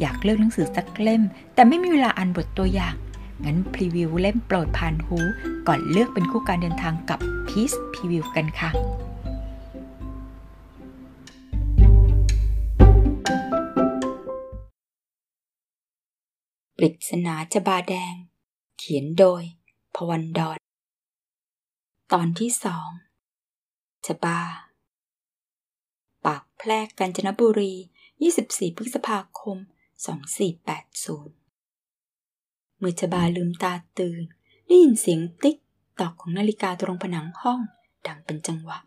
อยากเลือกหนังสือสักเล่ม แต่ไม่มีเวลาอ่านบทตัวอย่าง งั้นพรีวิวเล่มโปรดผ่านหู ก่อนเลือกเป็นคู่การเดินทางกับพีซพรีวิวกันค่ะปริศนาจบาแดง เขียนโดย พวันดอน ตอนที่สองชบา ปากแพรกกาญจนบุรี 24 พฤษภาคม 2480 เมื่อชบาลืมตาตื่น ได้ยินเสียงติ๊กตอกของนาฬิกาตรงผนังห้องดังเป็นจังหวะ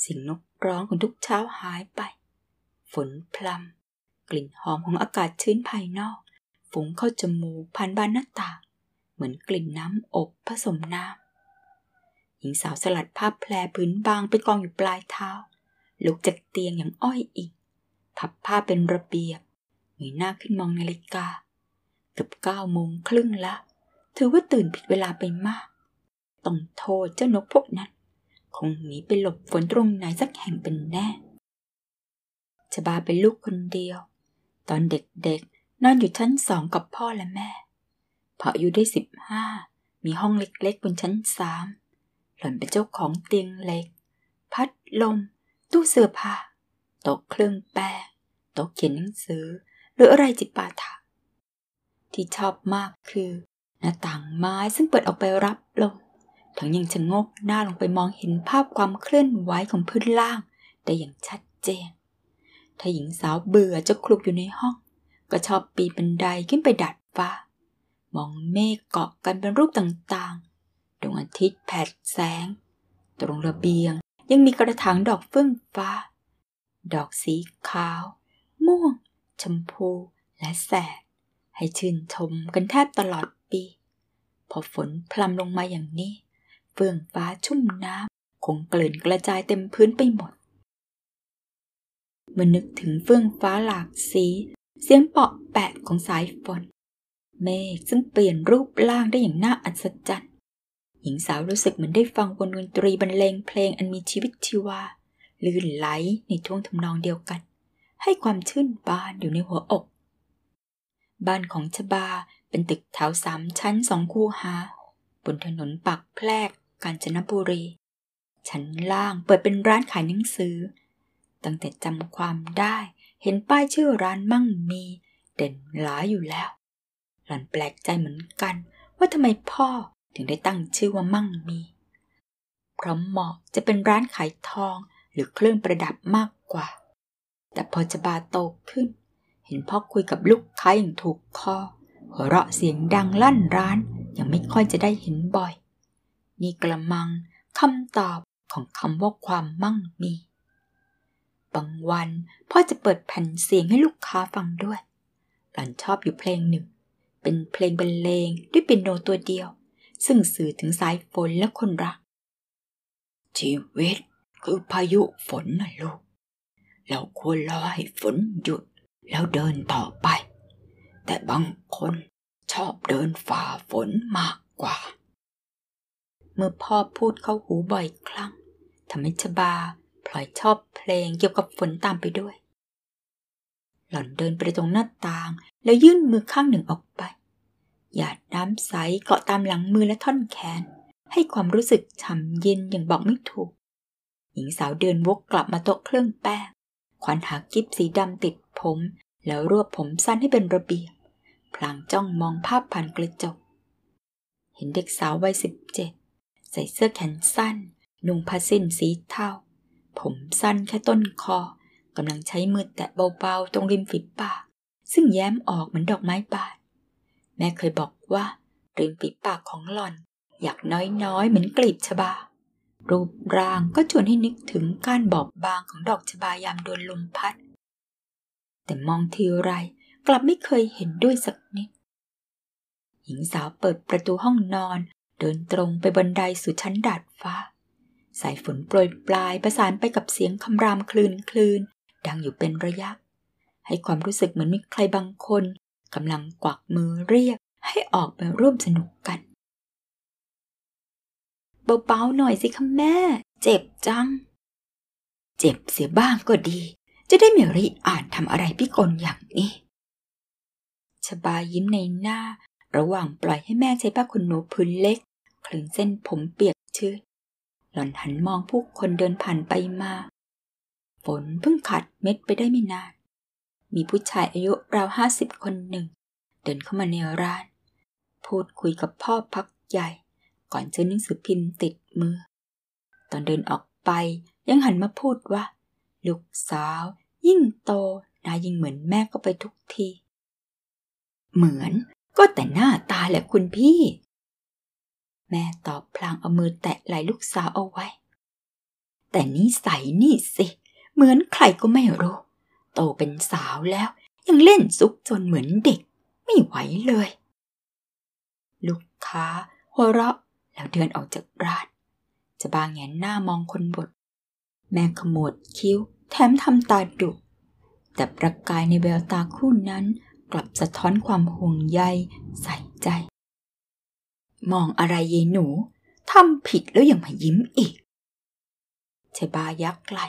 เสียงนกร้องของทุกเช้าหายไป ฝนพลำกลิ่นหอมของอากาศชื้นภายนอกฟุ้งเข้าจมูกผ่านบานหน้าต่างเหมือนกลิ่นน้ำอบผสมน้ำหญิงสาวสลัดผ้าแพรพื้นบางไปกองอยู่ปลายเท้าลุกจากเตียงอย่างอ้อยอิงพับผ้าเป็นระเบียบ เงยหน้าขึ้นมองนาฬิกา เกือบเก้าโมงครึ่งละ ถือว่าตื่นผิดเวลาไปมาก ต้องโทษเจ้านกพวกนั้น คงหนีไปหลบฝนตรงไหนสักแห่งเป็นแน่ชบาเป็นลูกคนเดียว ตอนเด็กๆ นอนอยู่ชั้นสองกับพ่อและแม่ พออายุได้สิบห้ามีห้องเล็กๆ บนชั้นสามหล่อนเป็นเจ้าของเตียงเล็ก พัดลม ตู้เสื้อผ้าโต๊ะเครื่องแป้งโต๊ะเขียนหนังสือ หรืออะไรจิปาถะ ที่ชอบมากคือ หน้าต่างไม้ซึ่งเปิดออกไปรับลมทั้งยังชะงกหน้าลงไปมองเห็นภาพความเคลื่อนไหวของพื้นล่างได้อย่างชัดเจน ถ้าหญิงสาวเบื่อจะคลุกอยู่ในห้อง ก็ชอบปีนบันไดขึ้นไปดัดฟ้า มองเมฆเกาะกันเป็นรูปต่างๆ ดวงอาทิตย์แผดแสง ตรงระเบียงยังมีกระถางดอกเฟื่องฟ้า ดอกสีขาว ม่วง ชมพูและแสด ให้ชื่นชมกันแทบตลอดปี พอฝนพลำลงมาอย่างนี้ เฟื่องฟ้าชุ่มน้ำคงเกลื่อนกระจายเต็มพื้นไปหมด เมื่อนึกถึงเฟื่องฟ้าหลากสี เสียงเปาะแปะของสายฝน เมฆซึ่งเปลี่ยนรูปร่างได้อย่างน่าอัศจรรย์หญิงสาวรู้สึกเหมือนได้ฟังวงดนตรีบรรเลงเพลงอันมีชีวิตชีวาลื่นไหลในท่วงทำนองเดียวกัน ให้ความชื่นบานอยู่ในหัวอก บ้านของชบาเป็นตึกแถวสามชั้นสองคูหา บนถนนปักแพรกกาญจนบุรี ชั้นล่างเปิดเป็นร้านขายหนังสือ ตั้งแต่จำความได้เห็นป้ายชื่อร้านมั่งมี เด่นหลายอยู่แล้ว หล่อนแปลกใจเหมือนกัน ว่าทำไมพ่อถึงได้ตั้งชื่อว่ามั่งมี เพราะเหมาะจะเป็นร้านขายทองหรือเครื่องประดับมากกว่า แต่พอจะบาโตขึ้น เห็นพ่อคุยกับลูกค้าอย่างถูกคอ หัวเราะเสียงดังลั่นร้านยังไม่ค่อยจะได้เห็นบ่อย นี่กระมังคำตอบของคำว่าความมั่งมี บางวันพ่อจะเปิดแผ่นเสียงให้ลูกค้าฟังด้วย หล่อนชอบอยู่เพลงหนึ่ง เป็นเพลงบรรเลงด้วยเปียโนตัวเดียว ซึ่งสื่อถึงสายฝนและคนรัก ชีวิตคือพายุฝนนะลูก เราควรรอให้ฝนหยุดแล้วเดินต่อไป แต่บางคนชอบเดินฝ่าฝนมากกว่า เมื่อพ่อพูดเข้าหูบ่อยครั้งทำให้ชบาพลอยชอบเพลงเกี่ยวกับฝนตามไปด้วย หล่อนเดินไปตรงหน้าต่าง แล้วยื่นมือข้างหนึ่งออกไป หยาดน้ำใสเกาะตามหลังมือและท่อนแขน ให้ความรู้สึกฉ่ำเย็นอย่างบอกไม่ถูก หญิงสาวเดินวกกลับมาโต๊ะเครื่องแป้ง ขวัญหากิฟสีดำติดผม แล้วรวบผมสั้นให้เป็นระเบียบ พลางจ้องมองภาพผ่านกระจก เห็นเด็กสาววัยสิบเจ็ดใส่เสื้อแขนสั้น นุ่งผ้าสิ้นสีเทาผมสั้นแค่ต้นคอกำลังใช้มือแตะเบาๆ ตรงริมฝีปาก ซึ่งแย้มออกเหมือนดอกไม้บานแม่เคยบอกว่าริมฝีปากของหล่อน อยากน้อยๆ เหมือนกลีบชบา รูปร่างก็ชวนให้นึกถึงกานบอบบางของดอกชบายามโดนลมพัด แต่มองทีไรกลับไม่เคยเห็นด้วยสักนิด หญิงสาวเปิดประตูห้องนอนเดินตรงไปบันไดสู่ชั้นดาดฟ้า สายฝนโปรยปลายประสานไปกับเสียงคำรามคลืนคลืนดังอยู่เป็นระยะ ให้ความรู้สึกเหมือนมีใครบางคนกำลังกวักมือเรียกให้ออกไปร่วมสนุกกัน เบาๆหน่อยสิคะแม่ เจ็บจัง เจ็บเสียบ้างก็ดี จะได้ไม่ริอ่านทำอะไรพิกลอย่างนี้ชบายิ้มในหน้า ระหว่างปล่อยให้แม่ใช้ผ้าขนหนูพื้นเล็กคลึงเส้นผมเปียกชื้นหล่อนหันมองผู้คนเดินผ่านไปมา ฝนเพิ่งขัดเม็ดไปได้ไม่นาน มีผู้ชายอายุราวห้าสิบคนหนึ่ง เดินเข้ามาในร้าน พูดคุยกับพ่อพักใหญ่ ก่อนจะหนังสือพิมพ์ติดมือ ตอนเดินออกไปยังหันมาพูดว่า ลูกสาว ยิ่งโตนายิ่งเหมือนแม่ก็ไปทุกที เหมือนก็แต่หน้าตาแหละคุณพี่ แม่ตอบพลางเอามือแตะไหล่ลูกสาวเอาไว้ แต่นิสัยนี่สิ เหมือนใครก็ไม่รู้ โตเป็นสาวแล้ว ยังเล่นซุกจนเหมือนเด็ก ไม่ไหวเลย ลูกค้าหัวเราะ แล้วเดินออกจากร้าน จะบางแงนหน้ามองคนบดแม่ขมวดคิ้ว แถมทำตาดุ แต่ประกายในแววตาคู่นั้นกลับสะท้อนความห่วงใยใส่ใจ มองอะไรเยหนูทำผิดแล้วยังมายิ้มอีกชบายักไหล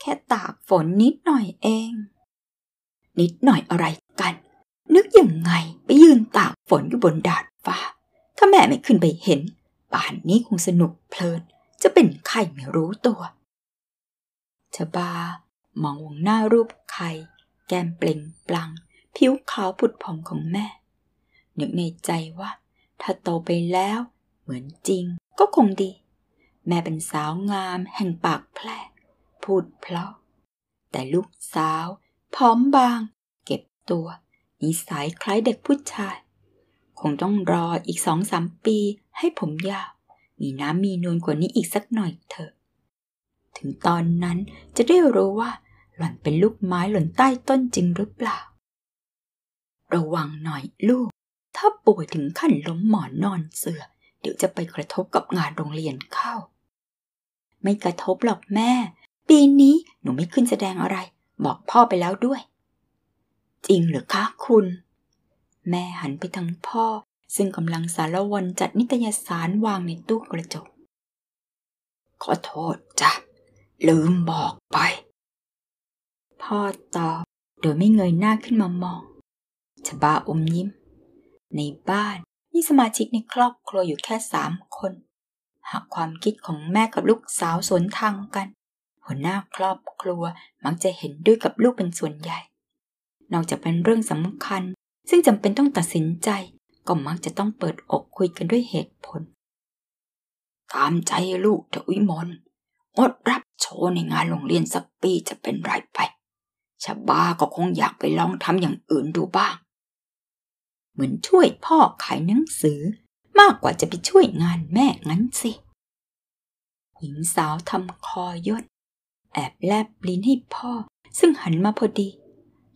แค่ตากฝนนิดหน่อยเอง นิดหน่อยอะไรกัน นึกยังไงไปยืนตากฝนอยู่บนดาดฟ้า ถ้าแม่ไม่ขึ้นไปเห็น ป่านนี้คงสนุกเพลิน จะเป็นใครไม่รู้ตัวชบามองวงหน้ารูปไข่แก้มเปล่งปลัง ผิวขาวผุดผ่องของแม่ นึกในใจว่า ถ้าโตไปแล้ว เหมือนจริงก็คงดี แม่เป็นสาวงามแห่งปากแพร่พูดเพราะ แต่ลูกสาว พร้อมบาง เก็บตัว นิสัยคล้ายเด็กผู้ชาย คงต้องรออีกสองสามปีให้ผมยาว มีน้ำมีนวลกว่านี้อีกสักหน่อยเถอะ ถึงตอนนั้นจะได้รู้ว่า หล่อนเป็นลูกไม้หล่นใต้ต้นจริงหรือเปล่า ระวังหน่อยลูก ถ้าป่วยถึงขั้นล้มหมอนนอนเสือ เดี๋ยวจะไปกระทบกับงานโรงเรียนเข้า ไม่กระทบหรอกแม่ ปีนี้หนูไม่ขึ้นแสดงอะไร บอกพ่อไปแล้วด้วย จริงหรือคะคุณ แม่หันไปทางพ่อ ซึ่งกำลังสารวนจัดนิตยสารวางในตู้กระจก ขอโทษจ้ะ ลืมบอกไป พ่อตอบโดยไม่เงยหน้าขึ้นมามองชบาอมยิ้ม ในบ้านมีสมาชิกในครอบครัวอยู่แค่สามคน หากความคิดของแม่กับลูกสาวสวนทางกัน หัวหน้าครอบครัวมักจะเห็นด้วยกับลูกเป็นส่วนใหญ่ นอกจากเป็นเรื่องสำคัญ ซึ่งจำเป็นต้องตัดสินใจ ก็มักจะต้องเปิดอกคุยกันด้วยเหตุผล ตามใจลูกเถอะวิมลงดรับโชว์ในงานโรงเรียนสักปีจะเป็นไรไปชาบาก็คงอยากไปลองทำอย่างอื่นดูบ้าง เหมือนช่วยพ่อขายหนังสือ มากกว่าจะไปช่วยงานแม่งั้นสิหญิงสาวทำคอยดแอบแลบลิ้นให้พ่อ ซึ่งหันมาพอดี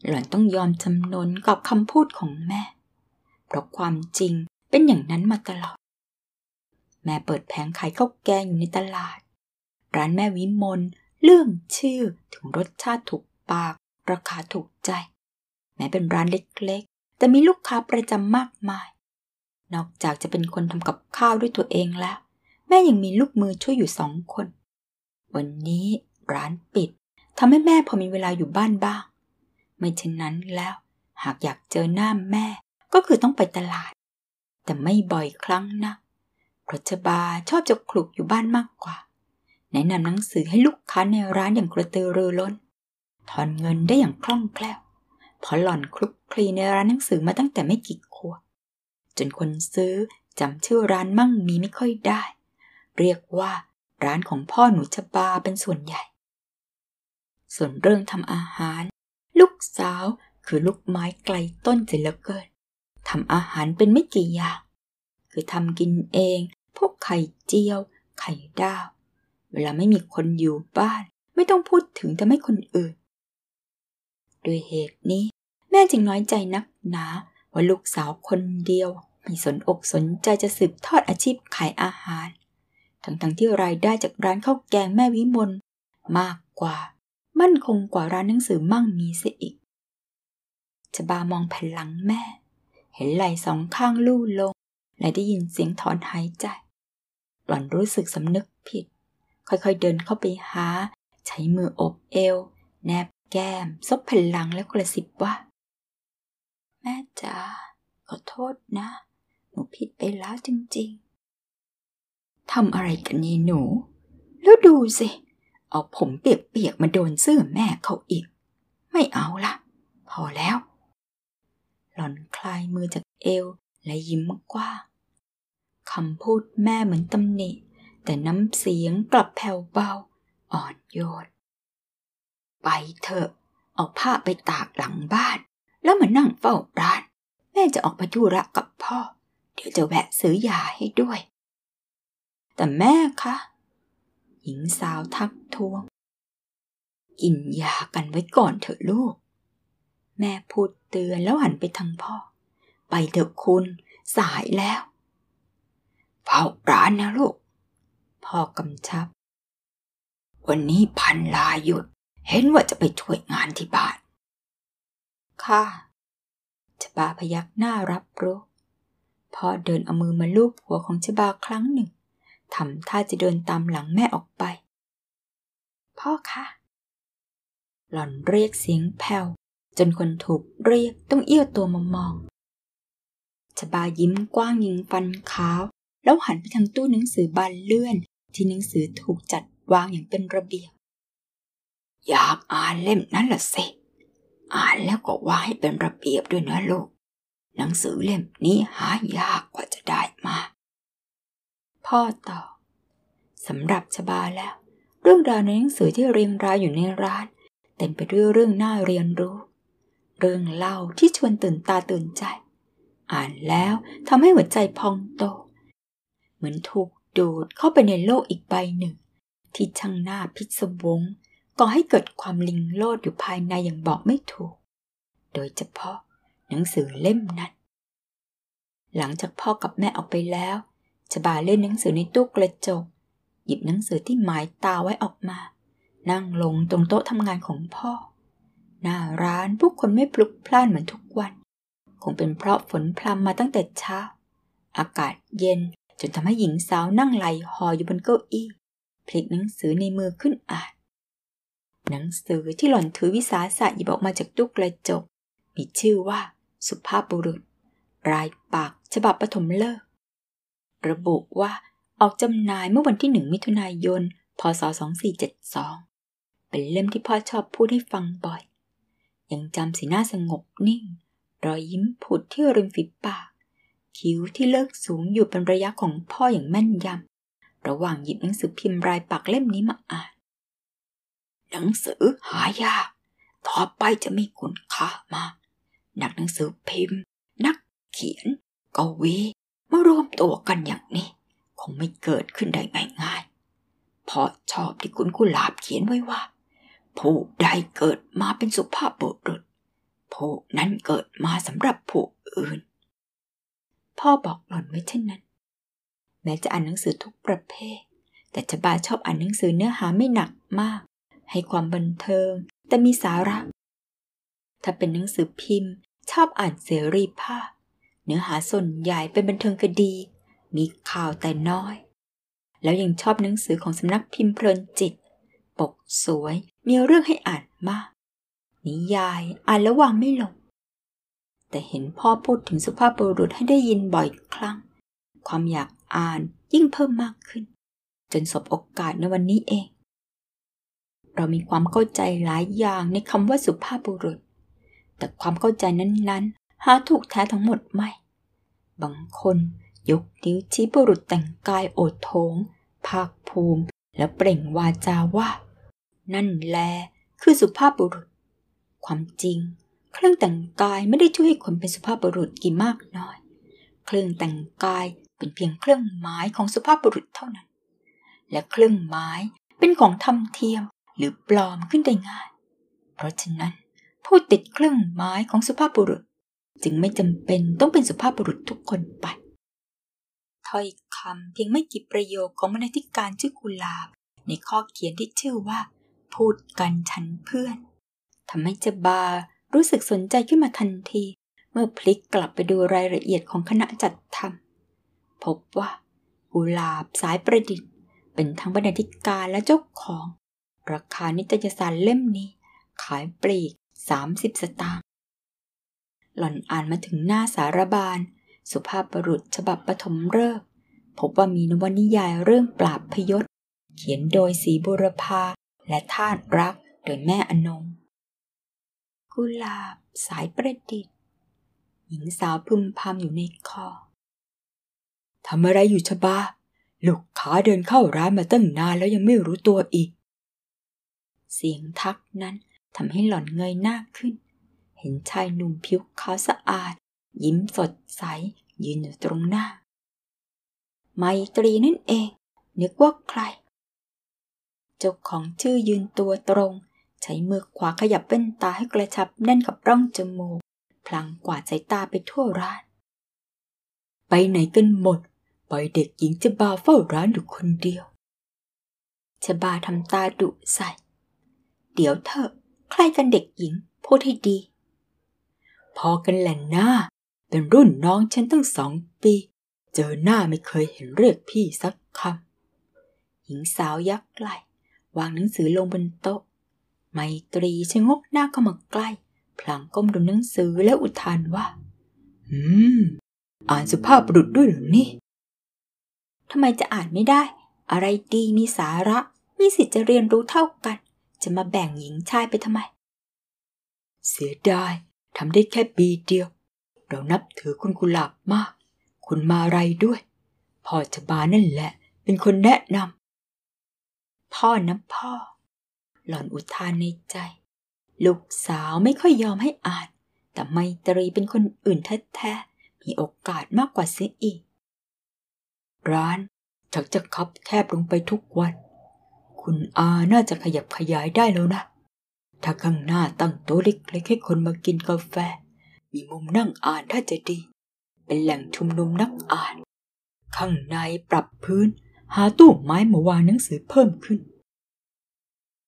หล่อนต้องยอมจำนนกับคำพูดของแม่ เพราะความจริงเป็นอย่างนั้นมาตลอด แม่เปิดแผงขายข้าวแกงอยู่ในตลาด ร้านแม่วิมลเรื่องชื่อถึงรสชาติถูกปาก ราคาถูกใจ แม้เป็นร้านเล็กๆ แต่มีลูกค้าประจำมากมาย นอกจากจะเป็นคนทำกับข้าวด้วยตัวเองแล้ว แม่ยังมีลูกมือช่วยอยู่สองคน วันนี้ร้านปิดทำให้แม่พอมีเวลาอยู่บ้านบ้าง ไม่เช่นนั้นแล้ว หากอยากเจอหน้าแม่ ก็คือต้องไปตลาด แต่ไม่บ่อยครั้งนะเพราะชบาชอบจะคลุกอยู่บ้านมากกว่า แนะนำหนังสือให้ลูกค้าในร้านอย่างกระตือรือร้นถอนเงินได้อย่างคล่องแคล่วเพราะหล่อนคลุกคลีในร้านหนังสือมาตั้งแต่ไม่กี่ขวบจนคนซื้อจำชื่อร้านมั่งมีไม่ค่อยได้ เรียกว่าร้านของพ่อหนูชบาเป็นส่วนใหญ่ ส่วนเรื่องทำอาหาร ลูกสาวคือลูกไม้ไกลต้นเสียเหลือเกินทำอาหารเป็นไม่กี่อย่างคือทำกินเอง พวกไข่เจียว ไข่ดาว เวลาไม่มีคนอยู่บ้าน ไม่ต้องพูดถึงแต่ไม่คนอื่น ด้วยเหตุนี้ แม่จึงน้อยใจนักหนาว่าลูกสาวคนเดียวไม่สนอกสนใจจะสืบทอดอาชีพขายอาหาร ทั้งๆทที่รายได้จากร้านข้าวแกงแม่วิมลมากกว่า มั่นคงกว่าร้านหนังสือมั่งมีเสียอีกชบามองแผ่นหลังแม่ เห็นไหล่สองข้างลู่ลง และได้ยินเสียงถอนหายใจ หล่อนรู้สึกสำนึกผิด ค่อยๆเดินเข้าไปหา ใช้มืออบเอว แนบแก้ม ซบแผ่นหลังแล้วกระซิบว่า แม่จ๋าขอโทษนะ หนูผิดไปแล้วจริงๆทำอะไรกันนี่หนู แล้วดูสิ เอาผมเปียกๆมาโดนเสื้อแม่เขาอีก ไม่เอาละพอแล้ว หล่อนคลายมือจากเอวและยิ้มกว้างคำพูดแม่เหมือนตำหนิ แต่น้ำเสียงกลับแผ่วเบา อ่อนโยน ไปเถอะ เอาผ้าไปตากหลังบ้าน แล้วมานั่งเฝ้าร้าน แม่จะออกไปธุระกับพ่อ เดี๋ยวจะแวะซื้อยาให้ด้วย แต่แม่คะ หญิงสาวทักท้วง กินยากันไว้ก่อนเถอะลูก แม่พูดเตือนแล้วหันไปทางพ่อ ไปเถอะคุณสายแล้วเฝ้าร้านนะลูก พ่อกำชับ วันนี้พันลาหยุด เห็นว่าจะไปช่วยงานที่บ้าน ค่ะชบาพยักหน้ารับรู้พ่อเดินเอามือมาลูบหัวของชบาครั้งหนึ่ง ทำท่าจะเดินตามหลังแม่ออกไป พ่อคะหล่อนเรียกเสียงแผ่วจนคนถูกเรียกต้องเอี้ยวตัวมามองชบายิ้มกว้างยิงฟันขาว แล้วหันไปทางตู้หนังสือบานเลื่อน ที่หนังสือถูกจัดวางอย่างเป็นระเบียบ อยากอ่านเล่มนั้นละสิ อ่านแล้วก็วางให้เป็นระเบียบด้วยนะลูก หนังสือเล่มนี้หายากกว่าจะได้มา พ่อตอบสำหรับชบาแล้ว เรื่องราวในหนังสือที่เรียงรายอยู่ในร้าน เต็มไปด้วยเรื่องน่าเรียนรู้ เรื่องเล่าที่ชวนตื่นตาตื่นใจ อ่านแล้วทำให้หัวใจพองโต เหมือนถูกดูดเข้าไปในโลกอีกใบหนึ่ง ที่ช่างหน้าพิศวงก่อให้เกิดความลิงโลดอยู่ภายในอย่างบอกไม่ถูก โดยเฉพาะหนังสือเล่มนั้น หลังจากพ่อกับแม่ออกไปแล้ว ชบาเล่นหนังสือในตู้กระจก หยิบหนังสือที่หมายตาไว้ออกมา นั่งลงตรงโต๊ะทำงานของพ่อ หน้าร้านผู้คนไม่พลุกพล่านเหมือนทุกวัน คงเป็นเพราะฝนพรำมาตั้งแต่เช้า อากาศเย็นจนทำให้หญิงสาวนั่งไหลหออยู่บนเก้าอี้พลิกหนังสือในมือขึ้นอ่าน หนังสือที่หล่อนถือวิสาสะหยิบออกมาจากตู้กระจก มีชื่อว่า สุภาพบุรุษ รายปากฉบับปฐมฤกษ์ ระบุว่าออกจำหน่ายเมื่อวันที่หนึ่งมิถุนายน พศ 2472 เป็นเล่มที่พ่อชอบพูดให้ฟังบ่อย ยังจำสีหน้าสงบนิ่ง รอยยิ้มผุดที่ริมฝีปาก คิ้วที่เลิกสูงอยู่เป็นระยะของพ่ออย่างแม่นยำ ระหว่างหยิบหนังสือพิมพ์รายปากเล่มนี้มาอ่าน หนังสือหายาก ต่อไปจะมีคุณค่ามากนักหนังสือพิมพ์ นักเขียนกวี มารวมตัวกันอย่างนี้ คงไม่เกิดขึ้นได้ง่ายๆเพราะชอบที่คุณกุหลาบเขียนไว้ว่า ผู้ใดเกิดมาเป็นสุภาพบุรุษผู้นั้นเกิดมาสำหรับผู้อื่น พ่อบอกหล่อนไว้เช่นนั้น แม้จะอ่านหนังสือทุกประเภท แต่ชบาชอบอ่านหนังสือเนื้อหาไม่หนักมาก ให้ความบันเทิง แต่มีสาระ ถ้าเป็นหนังสือพิมพ์ ชอบอ่านเสรีภาพ เนื้อหาส่วนใหญ่เป็นบันเทิงคดี มีข่าวแต่น้อย แล้วยังชอบหนังสือของสำนักพิมพ์เพลินจิต ปกสวย มีเรื่องให้อ่านมาก นิยายอ่านแล้ววางไม่ลง แต่เห็นพ่อพูดถึงสุภาพบุรุษให้ได้ยินบ่อยครั้ง ความอยากอ่านยิ่งเพิ่มมากขึ้น จนสบโอกาสในวันนี้เอง เรามีความเข้าใจหลายอย่างในคำว่าสุภาพบุรุษ แต่ความเข้าใจนั้น หาถูกแท้ทั้งหมดไม่ บางคนยกนิ้วชี้บุรุษแต่งกายโอดโถง ภาคภูมิ แล้วเปล่งวาจาว่า นั่นแล คือสุภาพบุรุษ ความจริง เครื่องแต่งกายไม่ได้ช่วยให้คนเป็นสุภาพบุรุษกี่มากน้อย เครื่องแต่งกายเป็นเพียงเครื่องหมายของสุภาพบุรุษเท่านั้น และเครื่องหมายเป็นของทำเทียมหรือปลอมขึ้นได้ง่าย เพราะฉะนั้น ผู้ติดเครื่องหมายของสุภาพบุรุษ จึงไม่จำเป็นต้องเป็นสุภาพบุรุษทุกคนไปถ้อยคำเพียงไม่กี่ประโยคของบรรณาธิการชื่อกุลาบ ในข้อเขียนที่ชื่อว่า พูดกันฉันเพื่อนทำให้เจบารู้สึกสนใจขึ้นมาทันที เมื่อพลิกกลับไปดูรายละเอียดของคณะจัดทำพบว่า กุลาบสายประดิษฐ์ เป็นทั้งบรรณาธิการและเจ้าของ ราคานิตยสารเล่มนี้ ขายปลีก 30 สตางค์ หล่อนอ่านมาถึงหน้าสารบาลสุภาพบุรุษฉบับปฐมฤกษ์พบว่ามีนวนิยายเรื่องปราบพยศ เขียนโดยสีบุรพาและทาตรักโดยแม่อนง กุหลาบสายประดิษฐ์ หญิงสาวพึมพำอยู่ในคอทำอะไรอยู่ชบาลูกค้าเดินเข้าร้านมาตั้งนานแล้วยังไม่รู้ตัวอีก เสียงทักนั้นทำให้หล่อนเงยหน้าขึ้น เห็นชายหนุ่มผิวขาวสะอาด ยิ้มสดใส ยืนอยู่ตรงหน้า ไมตรีนั่นเอง นึกว่าใคร เจ้าของชื่อยืนตัวตรง ใช้มือขวาขยับเป็นตาให้กระชับแน่นกับร่องจมูก พลางกวาดสายตาไปทั่วร้าน ไปไหนกันหมด ปล่อยเด็กหญิงจะบาเฝ้าร้านอยู่คนเดียวชบาทำตาดุใส่ เดี๋ยวเถอะใครกันเด็กหญิงพูดให้ดี พอกันแหละหน้า เป็นรุ่นน้องฉันตั้งสองปี เจอหน้าไม่เคยเห็นเรียกพี่สักคำหญิงสาวยักไหลวางหนังสือลงบนโต๊ะ ไมตรีชะงกหน้าเข้ามาใกล้ พลางก้มดูหนังสือแล้วอุทานว่า อืม อ่านสุภาพบุรุษด้วยหรือนี่ทำไมจะอ่านไม่ได้ อะไรดีมีสาระ มีสิทธิ์จะเรียนรู้เท่ากัน จะมาแบ่งหญิงชายไปทำไม เสียดาย ทำได้แค่ปีเดียว เรานับถือคุณกุหลาบมาก คุณมาไรด้วย พ่อจะบานั่นแหละ เป็นคนแนะนำพ่อนะพ่อ หล่อนอุทานในใจ ลูกสาวไม่ค่อยยอมให้อ่าน แต่ไมตรีเป็นคนอื่นแท้ๆมีโอกาสมากกว่าเสียอีก ร้านชักจะคับแคบลงไปทุกวัน คุณอาน่าจะขยับขยายได้แล้วนะ ถ้าข้างหน้าตั้งโต๊ะเล็กๆให้คนมากินกาแฟ มีมุมนั่งอ่านถ้าจะดี เป็นแหล่งชุมนุมนักอ่าน ข้างในปรับพื้น หาตู้ไม้มาวางหนังสือเพิ่มขึ้น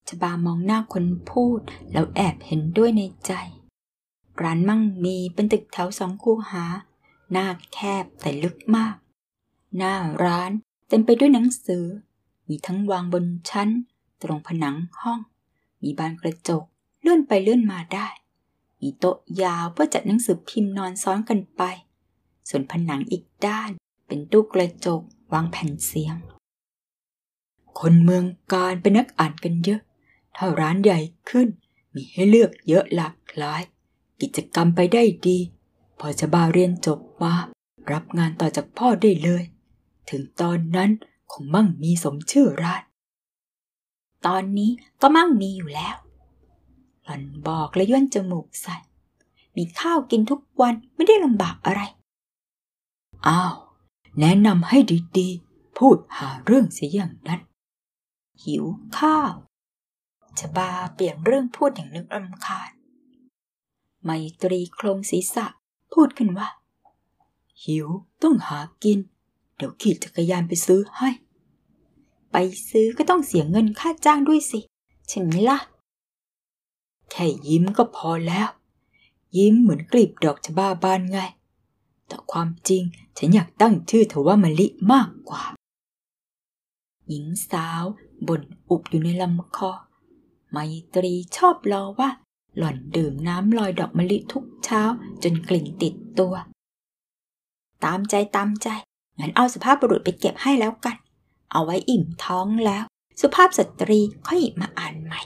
ชบามองหน้าคนพูดแล้วแอบเห็นด้วยในใจ ร้านมั่งมีเป็นตึกแถวสองคูหา หน้าแคบแต่ลึกมาก หน้าร้านเต็มไปด้วยหนังสือ มีทั้งวางบนชั้น ตรงผนังห้อง มีบานกระจก เลื่อนไปเลื่อนมาได้ มีโต๊ะยาวเพื่อจัดหนังสือพิมพ์นอนซ้อนกันไป ส่วนผนังอีกด้านเป็นตู้กระจกวางแผ่นเสียง คนเมืองการเป็นนักอ่านกันเยอะ ถ้าร้านใหญ่ขึ้น มีให้เลือกเยอะหลากหลาย กิจกรรมไปได้ดี พอจะบาเรียนจบมารับงานต่อจากพ่อได้เลย ถึงตอนนั้นคงมั่งมีสมชื่อร้าน ตอนนี้ก็มั่งมีอยู่แล้ว หล่อนบอกและย่นจมูกใส่มีข้าวกินทุกวันไม่ได้ลำบากอะไร อ้าว แนะนำให้ดีๆ พูดหาเรื่องเสียอย่างนั้น หิวข้าวชบาเปลี่ยนเรื่องพูดอย่างนึกรำคาญ ไมตรีโครงศีรษะ พูดขึ้นว่า หิวต้องหากิน เดี๋ยวขี่จักรยานไปซื้อให้ ไปซื้อก็ต้องเสียเงินค่าจ้างด้วยสิ ใช่ไหมล่ะ แค่ยิ้มก็พอแล้ว ยิ้มเหมือนกลีบดอกชบาบานไง แต่ความจริงฉันอยากตั้งชื่อเธอว่ามะลิมากกว่า หญิงสาวบ่นอุบอยู่ในลำคอ ไมตรีชอบรอว่า หล่อนดื่มน้ำลอยดอกมะลิทุกเช้าจนกลิ่นติดตัว ตามใจตามใจงั้นเอาสภาพบุรุษไปเก็บให้แล้วกัน เอาไว้อิ่มท้องแล้ว สุภาพสตรีค่อยมาอ่านใหม่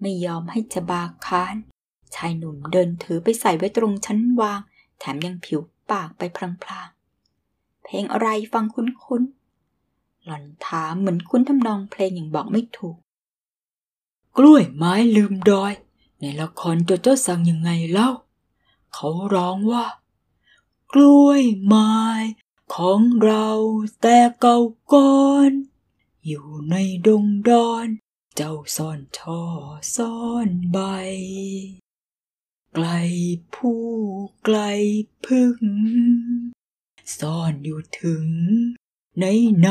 ไม่ยอมให้จบาค้าน ชายหนุ่มเดินถือไปใส่ไว้ตรงชั้นวาง แถมยังผิวปากไปพลางๆ เพลงอะไรฟังคุ้นๆ หล่อนถามเหมือนคุ้นทำนองเพลงอย่างบอกไม่ถูก กล้วยไม้ลืมดอย ในละครโจโจ้สั่งยังไงเล่า เขาร้องว่า กล้วยไม้ ของเราแต่เก่าก่อน อยู่ในดงดอน เจ้าซ่อนช่อซ่อนใบ ไกลผู้ไกลพึ่ง ซ่อนอยู่ถึง ไหนไหน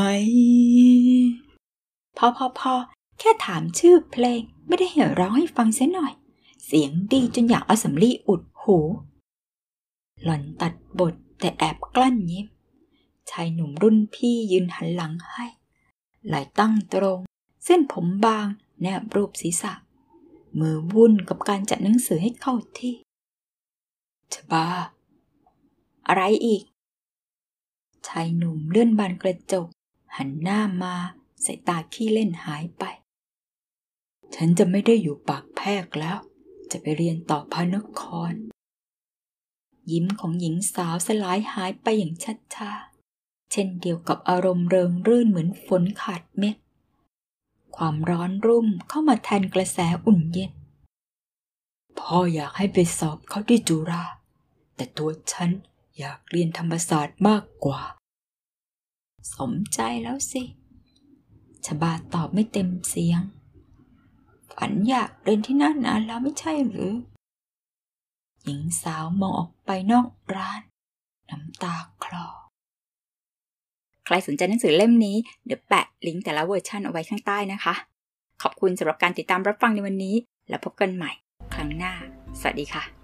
พอพอพอแค่ถามชื่อเพลงไม่ได้เห็นร้องให้ฟังเสียหน่อย เสียงดีจนอยากเอาสำลีอุดหู หล่อนตัดบทแต่แอบกลั้นยิ้ม ชายหนุ่มรุ่นพี่ยืนหันหลังให้ ไหลตั้งตรง เส้นผมบางแนบรูปศีรษะ มือวุ่นกับการจัดหนังสือให้เข้าที่ชบา อะไรอีก ชายหนุ่มเลื่อนบานกระจก หันหน้ามาสายตาขี้เล่นหายไป ฉันจะไม่ได้อยู่ปากแพรกแล้ว จะไปเรียนต่อพระนครยิ้มของหญิงสาวสลายหายไปอย่างชัดชา เช่นเดียวกับอารมณ์เริงรื่นเหมือนฝนขาดเม็ด ความร้อนรุ่มเข้ามาแทนกระแสอุ่นเย็น พ่ออยากให้ไปสอบเข้าที่จุฬาแต่ตัวฉันอยากเรียนธรรมศาสตร์มากกว่า สมใจแล้วสิชบาตอบไม่เต็มเสียง ฝันอยากเรียนที่นั่นนานแล้วไม่ใช่หรือ หญิงสาวมองออกไปนอกร้าน น้ำตาคลอ ใครสนใจหนังสือเล่มนี้ เดี๋ยวแปะลิงก์แต่ละเวอร์ชันเอาไว้ข้างใต้นะคะ ขอบคุณสำหรับการติดตามรับฟังในวันนี้ แล้วพบกันใหม่ ครั้งหน้า สวัสดีค่ะ